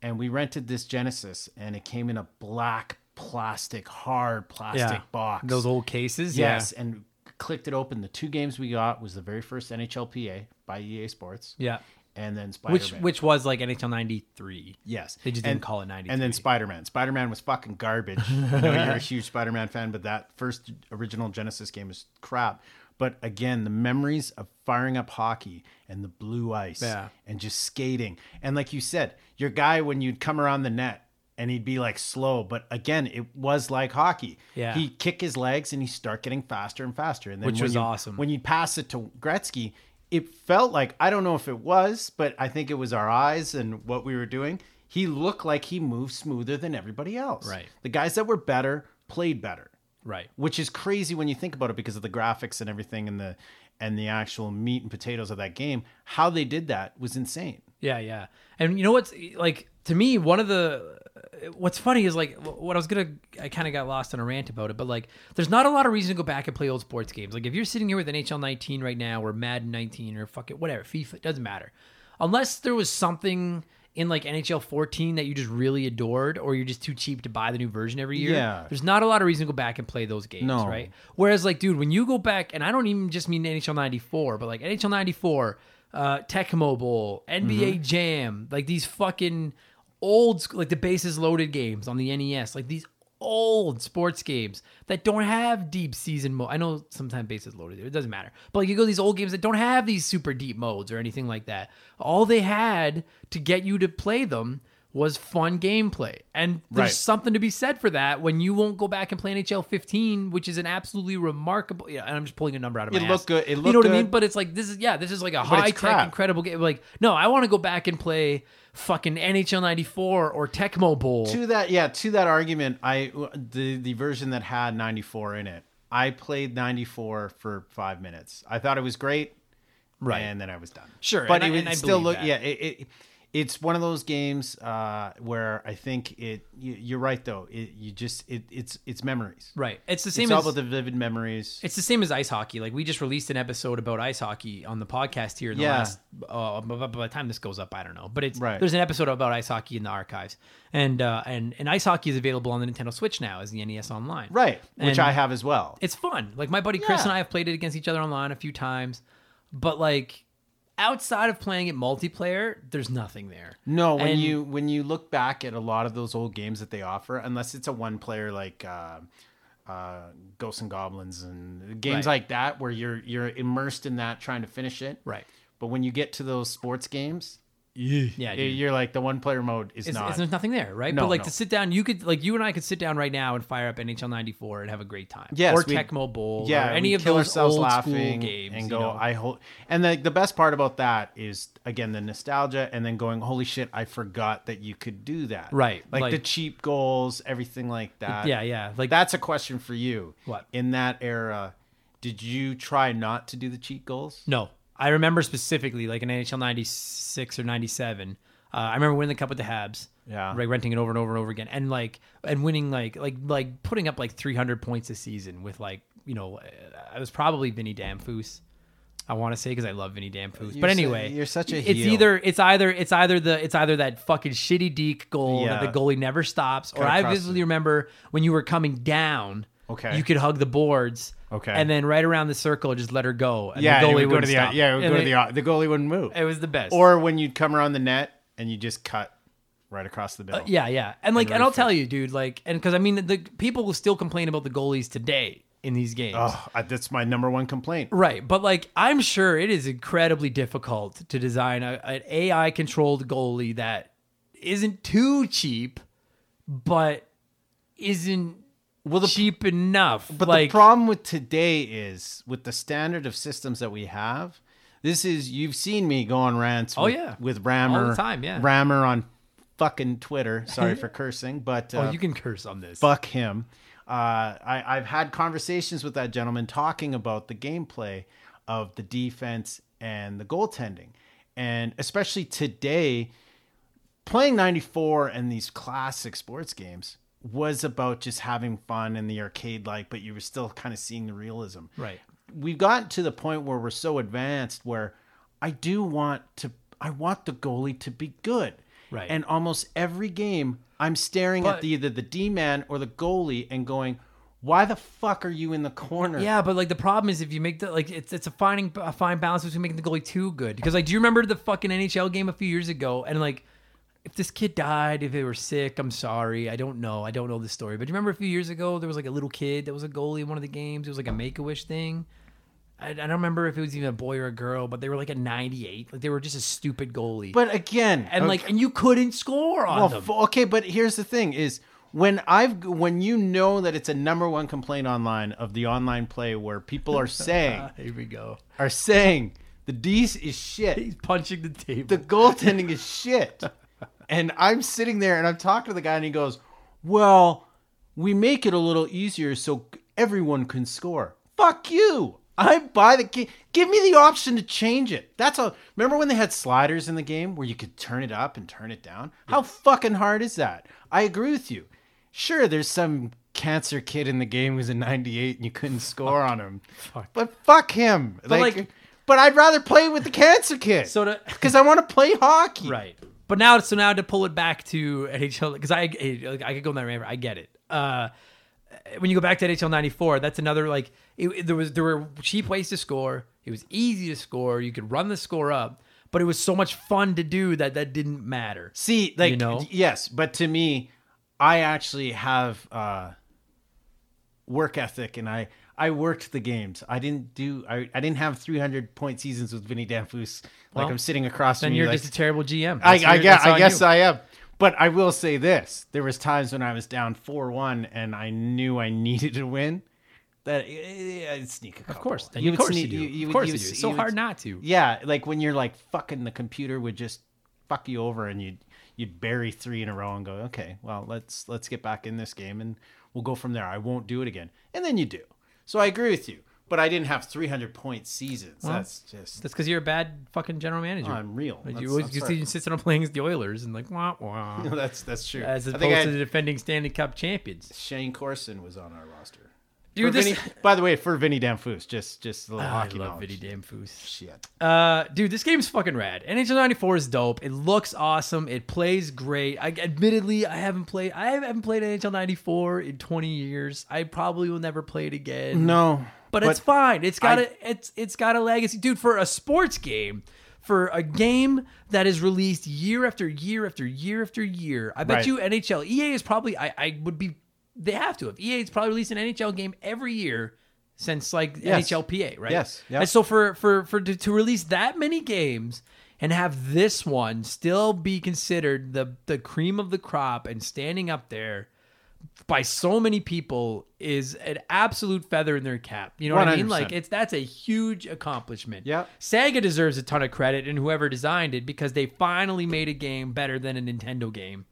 and we rented this Genesis, and it came in a black plastic, hard plastic box. Those old cases, Yes, and clicked it open. The two games we got was the very first NHLPA by EA Sports. yeah, And then. Spider Which Man. which was like NHL '93. yes, They just and, didn't call it '93. And then Spider Man. Spider Man was fucking garbage. I know you're a [LAUGHS] huge Spider Man fan, but that first original Genesis game is crap. But again, the memories of firing up hockey and the blue ice Yeah. and just skating. And like you said, your guy, when you'd come around the net and he'd be like slow, but again, it was like hockey. Yeah. He'd kick his legs and he'd start getting faster and faster. And then Which when was you- awesome. When you pass it to Gretzky, it felt like, I don't know if it was, but I think it was our eyes and what we were doing. He looked like he moved smoother than everybody else. Right. The guys that were better played better right. which is crazy when you think about it because of the graphics and everything and the and the actual meat and potatoes of that game. How they did that was insane. Yeah, yeah. And you know what's like to me one of the what's funny is like what I was gonna I kind of got lost on a rant about it, but like there's not a lot of reason to go back and play old sports games. Like if you're sitting here with NHL 19 right now or Madden 19 or fuck it whatever FIFA it doesn't matter, unless there was something in like NHL 14 that you just really adored or you're just too cheap to buy the new version every year. Yeah. There's not a lot of reason to go back and play those games, No. right? Whereas, like, dude, when you go back, and I don't even just mean NHL '94, but like NHL '94, uh, Tecmo Bowl, NBA Jam, like these fucking old, like the bases loaded games on the NES, like these old sports games that don't have deep season mode. I know sometimes bases loaded, it doesn't matter, but like you go these old games that don't have these super deep modes or anything like that. All they had to get you to play them was fun gameplay. And there's Right. something to be said for that when you won't go back and play NHL 15, which is an absolutely remarkable. Yeah, and I'm just pulling a number out of my It ass. good. It you know looked what I mean? But it's like this is yeah, this is like a high tech, crap. incredible game. Like no, I want to go back and play fucking NHL 94 or Tecmo Bowl. To that, yeah, to that argument, I the the version that had 94 in it, I played 94 for five minutes. I thought it was great, Right. And then I was done. Sure, but and I- it I still look. that. Yeah, it, it it's one of those games uh, where I think it. You, you're right though. It, you just it, it's it's memories. right. It's the same. It's same all about the vivid memories. It's the same as ice hockey. Like we just released an episode about ice hockey on the podcast here in the Yeah. last. Uh, by by the time this goes up, I don't know, but it's Right. there's an episode about ice hockey in the archives, and uh, and and ice hockey is available on the Nintendo Switch now as the NES Online. right, which I have as well. It's fun. Like my buddy Chris Yeah. and I have played it against each other online a few times, but like outside of playing it multiplayer, there's nothing there. No, when And- you when you look back at a lot of those old games that they offer, unless it's a one player like uh, uh, Ghosts and Goblins and games Right. like that, where you're you're immersed in that trying to finish it. Right. But when you get to those sports games, Yeah. y- dude. you're like the one player mode is It's, not. it's- there's nothing there, right? No, but like no. to sit down, you could like you and I could sit down right now and fire up NHL '94 and have a great time. Yes, or we'd- Tecmo Bowl. yeah, or any of kill those ourselves old laughing school games. and you go. know? I hope. And the the best part about that is again the nostalgia, and then going, holy shit, I forgot that you could do that. Right, like, the cheap goals, everything like that. yeah, yeah. Like That's a question for you. What? in that era? Did you try not to do the cheat goals? No, I remember specifically like in NHL '96 or '97. Uh, I remember winning the cup with the Habs. Yeah. like renting it over and over and over again, and like and winning like like like putting up like 300 points a season with like you know I was probably Vinny Damphousse. I want to say because I love Vinny Damphousse, You're but anyway, you're such a It's heel. either it's either it's either the it's either that fucking shitty deke goal that the goalie never stops, or I vividly remember when you were coming down. Okay. you could hug the boards. Okay. and then right around the circle, just let her go. And yeah, the goalie would go to the stop. yeah, it would And go to the the goalie wouldn't move. It was the best. Or when you'd come around the net and you just cut right across the bill. Uh, yeah, yeah, and like, and, really I'll tell you, dude, like, and because I mean, the people will still complain about the goalies today in these games, Oh, that's my number one complaint. right? But like, I'm sure it is incredibly difficult to design a, an AI controlled goalie that isn't too cheap, but isn't Well, the cheap enough. But like, the problem with today is with the standard of systems that we have. This is you've seen me go on rants. Oh, with, yeah. with Rammer All the time, yeah. Rammer on fucking Twitter. Sorry [LAUGHS] for cursing, but uh, oh, you can curse on this. fuck him. Uh, I, I've had conversations with that gentleman talking about the gameplay of the defense and the goaltending, and especially today, playing '94 and these classic sports games was about just having fun in the arcade like, but you were still kind of seeing the realism right. we've gotten to the point where we're so advanced where I do want to I want the goalie to be good. Right. And almost every game I'm staring But- at the, either the D man or the goalie and going, Why the fuck are you in the corner? Yeah, but like the problem is if you make the like it's it's a finding a fine balance between making the goalie too good. Because like, do you remember the fucking NHL game a few years ago? And like, if this kid died, if they were sick, I'm sorry. I don't know. I don't know the story. But you remember a few years ago there was like a little kid that was a goalie in one of the games. It was like a Make a Wish thing. I, I don't remember if it was even a boy or a girl, but they were like a 98. Like they were just a stupid goalie. But again, and okay- like, and you couldn't score on well, them. f- okay, but here's the thing: is when I've when you know that it's a number one complaint online of the online play where people are [LAUGHS] saying ah, Here we go. are saying the D is shit. He's punching the table. the goaltending is shit. [LAUGHS] And I'm sitting there and I'm talking to the guy and he goes, Well, we make it a little easier so everyone can score. Fuck you. I buy the game. Give me the option to change it. That's a Remember when they had sliders in the game where you could turn it up and turn it down? How fucking hard is that? I agree with you. Sure, there's some cancer kid in the game who's a 98 and you couldn't score on him. But fuck him. like, like- but I'd rather play with the cancer kid. So to- [LAUGHS] because I want to play hockey. Right. But now, so now to pull it back to NHL, because I, I could go in that river. I get it. Uh, when you go back to NHL '94, that's another like it, it- there was there were cheap ways to score. It was easy to score. You could run the score up, but it was so much fun to do that that didn't matter. See, like You know? yes, but to me, I actually have uh, work ethic, and I I worked the games. I didn't do I, I didn't have 300 point seasons with Vinny Damphousse like Well, I'm sitting across from Then you. you're like, just a terrible GM. I, That's I, your- yeah, that's I guess you. I am. But I will say this: there was times when I was down four one, and I knew I needed to win. That eh, I'd sneak a couple. Of course, You of would course sneak- you do. you of course you you do. It's you so would- hard not to. Yeah, like when you're like fucking the computer would just fuck you over and you'd you'd bury three in a row and go, okay, well let's let's get back in this game and we'll go from there. I won't do it again, and then you do. So I agree with you, but I didn't have 300 point seasons. That's just That's because you're a bad fucking general manager. unreal. Like, That's, you always I'm just sorry. insisted on playing the Oilers and like wah wah. [LAUGHS] that's that's true. As I opposed think I to the defending Stanley Cup champions. Shayne Corson was on our roster. Dude, this Vinny, [LAUGHS] by the way, for Vinny Damphousse, just just a little I hockey love knowledge. Vinny Damphousse. Shit. Uh, dude, this game's fucking rad. NHL 94 is dope. It looks awesome. It plays great. I admittedly I haven't played I haven't played NHL 94 in 20 years. I probably will never play it again. No, but, it's fine. It's got I- a it's it's got a legacy, dude. For a sports game, for a game that is released year after year after year after year, I bet Right. you NHL EA is probably I I would be they have to have EA has probably released an NHL game every year since like Yes. NHLPA, right? Yes, yep. And so for for for to, to release that many games and have this one still be considered the the cream of the crop and standing up there by so many people is an absolute feather in their cap. You know what I mean? Like it's that's a huge accomplishment. Yep. Sega deserves a ton of credit and whoever designed it because they finally made a game better than a Nintendo game.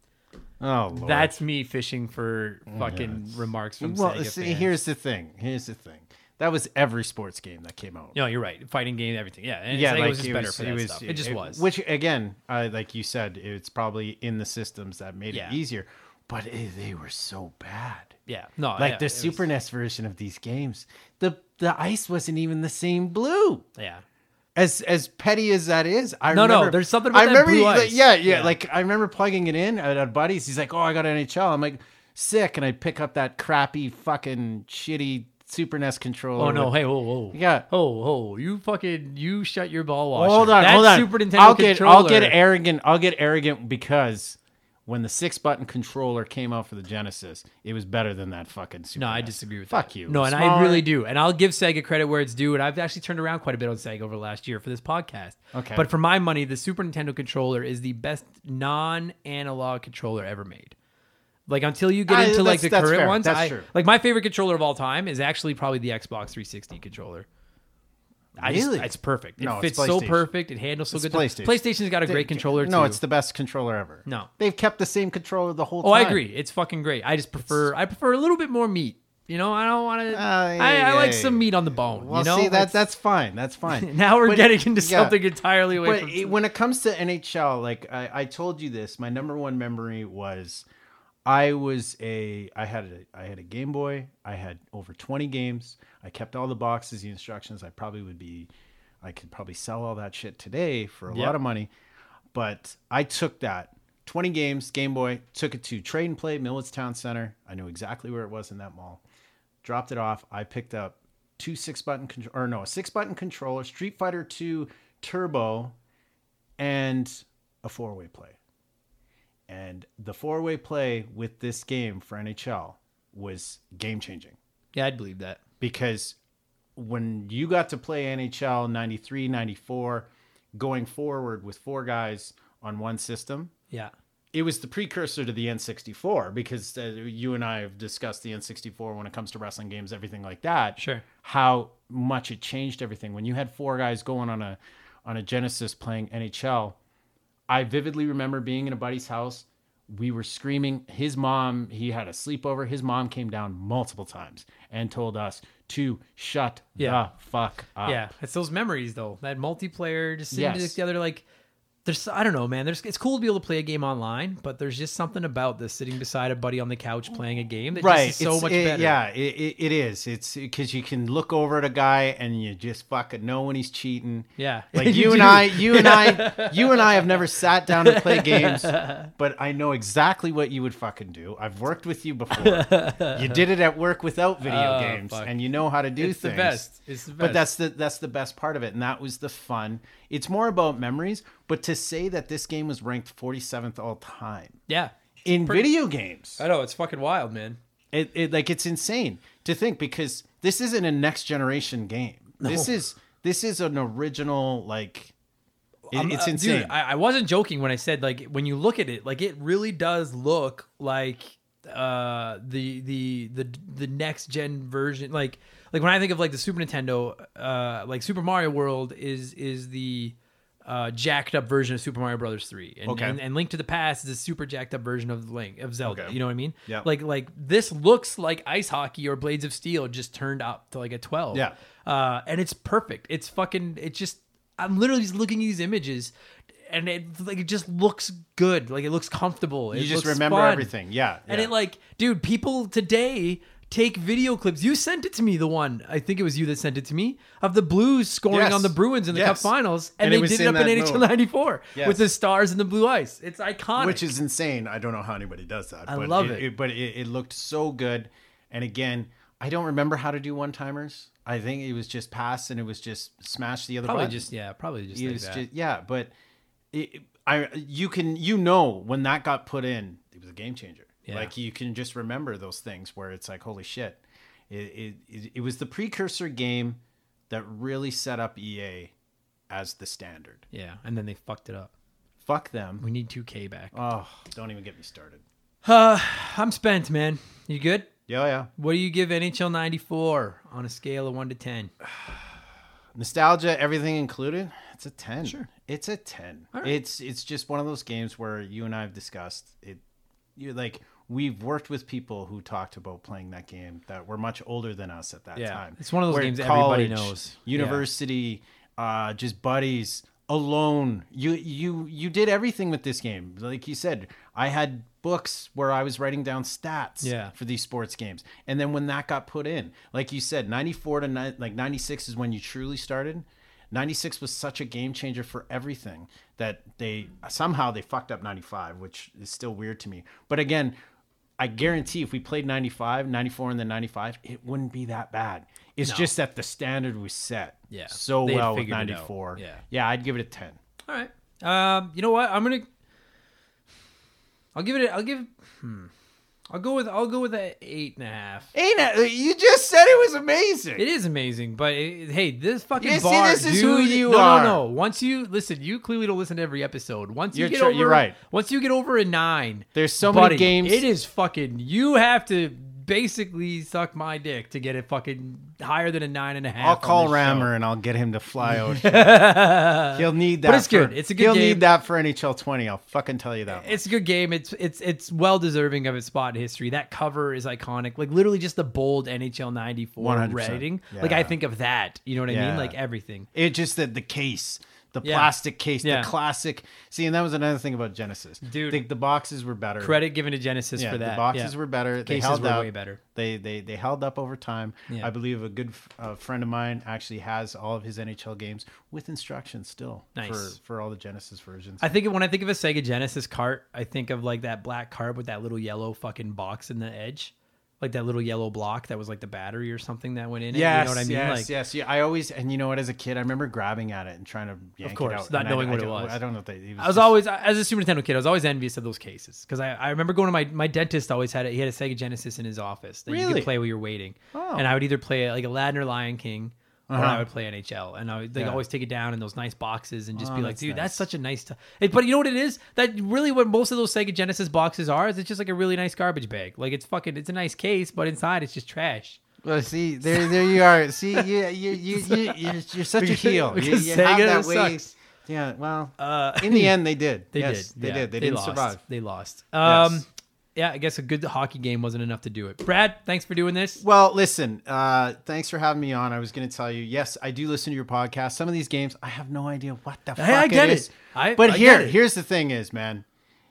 Oh, Lord. That's me fishing for fucking remarks from well. Sega. See, fans. here's the thing. Here's the thing. That was every sports game that came out. No, you're right. Fighting game, everything. Yeah, and yeah, Sega like was just it better was, for it was, stuff. It just was. Which again, uh, like you said, it's probably in the systems that made Yeah. it easier. But it, they were so bad. yeah, no, Like Oh, yeah, the it was- Super NES version of these games, the the ice wasn't even the same blue. Yeah, As as petty as that is, I No, no, remember, there's something about I that remember, blue like, ice. yeah, yeah, Yeah. Like I remember plugging it in at a buddy's. He's like, "Oh, I got an NHL." I'm like, "Sick!" And I pick up that crappy, fucking, shitty Super NES controller. Oh no! with- Hey, whoa, whoa! Yeah. Oh, oh! You fucking you shut your ball washer. hold on, that hold on. Super Nintendo I'll get, I'll get arrogant. I'll get arrogant because when the six button controller came out for the Genesis, it was better than that fucking Super No, I NES. disagree with Fuck that. you. No, and I Smaller- really do. And I'll give Sega credit where it's due. And I've actually turned around quite a bit on Sega over the last year for this podcast. Okay. But for my money, the Super Nintendo controller is the best non-analog controller ever made. Like until you get I- into like that's- the that's current fair. ones, That's I, true. like my favorite controller of all time is actually probably the Xbox 360 controller. I just- Really? it's perfect. It No, it's fits so PlayStation. perfect. It handles so It's good. PlayStation. PlayStation's got a great controller too. No, it's the best controller ever. No. they've kept the same controller the whole time. Oh. I agree. It's fucking great. I just prefer I prefer a little bit more meat. You know, I don't want to. Uh, I, yeah, I like yeah, some meat on the bone. Well, you know, see, that that's fine. That's [LAUGHS] fine. now we're But- getting into yeah. something entirely away But from. it- when it comes to NHL, like I, I told you this, my number one memory was I was a I had a I had a Game Boy. I had over twenty games. I kept all the boxes, the instructions. I probably would be, I could probably sell all that shit today for a Yep. lot of money. But I took that twenty games Game Boy, took it to Trade and Play Mill Woods Town Center. I knew exactly where it was in that mall. Dropped it off. I picked up two six button control or no a six button controller, Street Fighter Two Turbo, and a four way play. And the four way play with this game for NHL was game changing yeah, I'd believe that. Because when you got to play NHL 93, 94, going forward with four guys on one system, Yeah, it was the precursor to the N64 because uh, you and I have discussed the N64 when it comes to wrestling games, everything like that. Sure. How much it changed everything. When you had four guys going on a on a Genesis playing NHL, I vividly remember being in a buddy's house. We were screaming. His mom, he had a sleepover. His mom came down multiple times and told us to shut Yeah. the fuck up. yeah. It's those memories though. That multiplayer, just sitting Yes. together, like. There's, I don't know, man. There's, it's cool to be able to play a game online, but there's just something about this sitting beside a buddy on the couch playing a game that right so It's- much it- better. yeah it, it, is it's because you can look over at a guy and you just fucking know when he's cheating Yeah. like [LAUGHS] You you and i you and i [LAUGHS] you and i have never sat down to play games [LAUGHS] but i know exactly what you would fucking do i've worked with you before you did it at work without video Oh, games fuck. and you know how to do It's the best. It's the best. but that's the that's the best part of it and that was the fun it's more about memories but to say that this game was ranked 47th all time yeah. in pretty- video games I know it's fucking wild, man. it, it like it's insane to think because this isn't a next generation game. This is this is an original like it- it's uh, insane. Dude, I, I wasn't joking when I said like when you look at it, like it really does look like uh the the the the next gen version like like when i think of like the super nintendo uh like super mario world is is the uh, jacked up version of Super Mario Brothers 3. And, Okay. and, and Link to the Past is a super jacked up version of Link of Zelda. Okay. You know what I mean? Yeah. Like like this looks like Ice Hockey or Blades of Steel just turned up to like a 12. Yeah. Uh, and it's perfect. It's fucking. It's just. I'm literally just looking at these images, and it like it just looks good. Like it looks comfortable. You It just looks remember fun. everything. Yeah. And it like, dude, people today take video clips. You sent it to me, the one I think it was you that sent it to me of the Blues scoring Yes. on the Bruins in the Cup Yes. Finals, and, And it they was did it in up in that NHL mode. '94 Yes. with the stars and the blue ice. It's iconic. which is insane. I don't know how anybody does that. I but love it. But it, it looked so good. And again, I don't remember how to do one timers. I think it was just pass and it was just smash the other probably button. just yeah, probably just It like was that. just- yeah, but it, I you can you know when that got put in, it was a game changer. Yeah. Like you can just remember those things where it's like holy shit. It, it it was the precursor game that really set up EA as the standard. yeah, and then they fucked it up. Fuck them. We need 2K back. Oh, don't even get me started. Uh, [SIGHS] I'm spent, man. You good? Yeah, yeah. What do you give NHL 94 on a scale of one to ten? [SIGHS] Nostalgia, everything included. It's a ten. Sure. It's a ten. All right. It's it's just one of those games where you and I have discussed it. you're like we've worked with people who talked about playing that game that were much older than us at that Yeah. time. It's one of those We're games that everybody knows. Yeah. University, uh, just buddies, alone. You you you did everything with this game. Like you said, I had books where I was writing down stats Yeah. for these sports games. And then when that got put in, like you said, 94 to ni- like 96 is when you truly started. 96 was such a game changer for everything that they somehow they fucked up 95, which is still weird to me. But again, I guarantee if we played 95, 94 and then 95, it wouldn't be that bad. It's No. just that the standard was set Yeah. so They had well with figured it out. 94. Yeah. Yeah, I'd give it a 10. All right. Um, you know what? I'm gonna. I'll give it. A, I'll give. Hmm. I'll go with. I'll go with a eight and a half. Ain't it? You just said it was amazing. It is amazing, but it, hey, this fucking You see, bar, this is dude. who you no, are. No, no, Once you listen, you clearly don't listen to every episode. Once you You're get tr- over, you're right. Once you get over a nine, There's so many games- It is fucking. You have to basically suck my dick to get it fucking higher than a nine and a half. I'll call Rammer show. and I'll get him to fly [LAUGHS] over. He'll need that. But it's for- good. It's a good He'll game. need that for NHL 20. I'll fucking tell you that. It's a good game. It's it's it's well deserving of its spot in history. That cover is iconic. Like literally just the bold NHL '94 100%. rating. Like I think of that. You know what I Yeah. mean? Like everything. It just that the case, the Yeah. plastic case, Yeah. the classic. See, and that was another thing about Genesis, Dude. The, the boxes were better. Credit given to Genesis yeah, for that. the boxes were better. They Cases held were up. way better. They they they held up over time. I believe a good uh, friend of mine actually has all of his NHL games with instructions still Nice. for for all the Genesis versions. I think when I think of a Sega Genesis cart, I think of like that black cart with that little yellow fucking box in the edge, like that little yellow block that was like the battery or something that went in it. Yes, you know what I mean? yes, like, yes. Yeah, I always and you know what? As a kid, I remember grabbing at it and trying to yank course, it out, not I- knowing I what it don't- was. I don't know if they. it I was just- always as a Super Nintendo kid, I was always envious of those cases because I, I remember going to my my dentist always had a, he had a Sega Genesis in his office that you could play while you're waiting, Oh. and I would either play like Aladdin or Lion King. Or Uh-huh. I would play NHL, and I would like, Yeah. always take it down in those nice boxes and just Oh, be like, "Dude, nice. that's such a nice." T-. It, but you know what it is? That really what most of those Sega Genesis boxes are is it's just like a really nice garbage bag. Like it's fucking, it's a nice case, but inside it's just trash. Well, see, there, there you are. See, you, you, you, you you're, you're such a heel. You, you Sega have that way. sucks. Yeah. Well, Uh, in the [LAUGHS] end, they did. They yes, did. They yeah, did. They, didn't lost. survive. They lost. Um, Yes. Yeah, I guess a good hockey game wasn't enough to do it. Brad, thanks for doing this. Well, listen. Uh, thanks for having me on. I was going to tell you. Yes, I do listen to your podcast. Some of these games, I have no idea what the Hey, I fuck get it it. is. I- but I here, it. here's the thing: is man,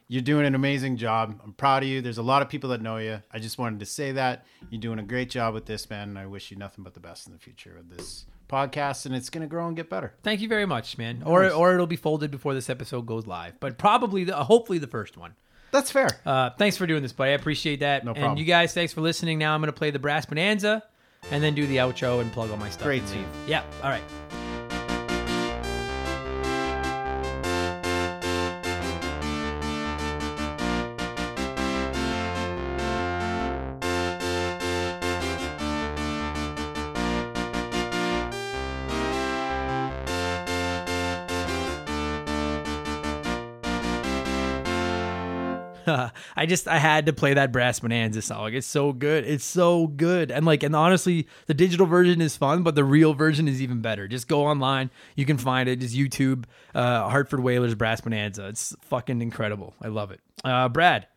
you're doing an amazing job. I'm proud of you. There's a lot of people that know you. I just wanted to say that you're doing a great job with this, man. And I wish you nothing but the best in the future of this podcast. And it's going to grow and get better. Thank you very much, man. Or or it'll be folded before this episode goes live, but probably the, hopefully the first one. That's fair. Uh, thanks for doing this, buddy. I appreciate that. No And problem. you guys, thanks for listening. Now I'm going to play the Brass Bonanza and then do the outro and plug all my stuff. Great and team. Yeah. All right. [LAUGHS] I just I had to play that Brass Bonanza song. It's so good. It's so good. And like and honestly, the digital version is fun, but the real version is even better. Just go online, you can find it. Just YouTube uh, Hartford Whalers Brass Bonanza. It's fucking incredible. I love it. Uh, Brad,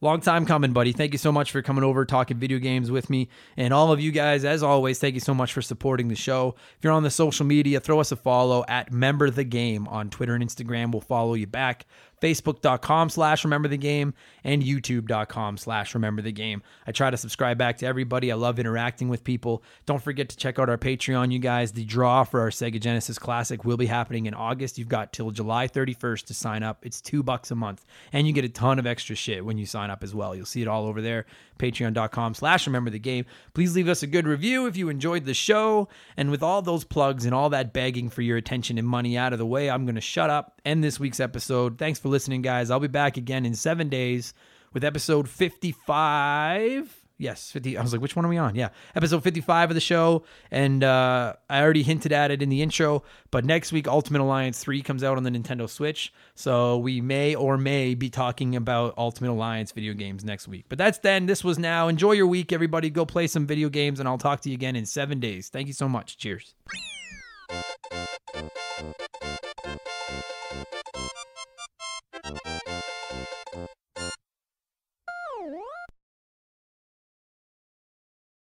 long time coming, buddy. Thank you so much for coming over talking video games with me and all of you guys. As always, thank you so much for supporting the show. If you're on the social media, throw us a follow at Member the Game on Twitter and Instagram. We'll follow you back facebook.com slash remember the game and youtube.com slash remember the game. I try to subscribe back to everybody. I love interacting with people. Don't forget to check out our patreon you guys. The draw for our sega genesis classic will be happening in august. You've got till july 31st to sign up. It's two bucks a month and you get a ton of extra shit when you sign up as well. You'll see it all over there. Patreon.com slash remember the game. Please leave us a good review if you enjoyed the show. And with all those plugs and all that begging for your attention and money out of the way i'm going to shut up end this week's episode thanks for listening guys i'll be back again in seven days with episode 55 Yes, 50. I was like, which one are we on? Yeah, episode 55 of the show. And uh, I already hinted at it in the intro, but next week, Ultimate Alliance 3 comes out on the Nintendo Switch. So we may or may be talking about Ultimate Alliance video games next week. But that's then. This was now. Enjoy your week, everybody. Go play some video games, and I'll talk to you again in seven days. Thank you so much. Cheers. Mm-hmm.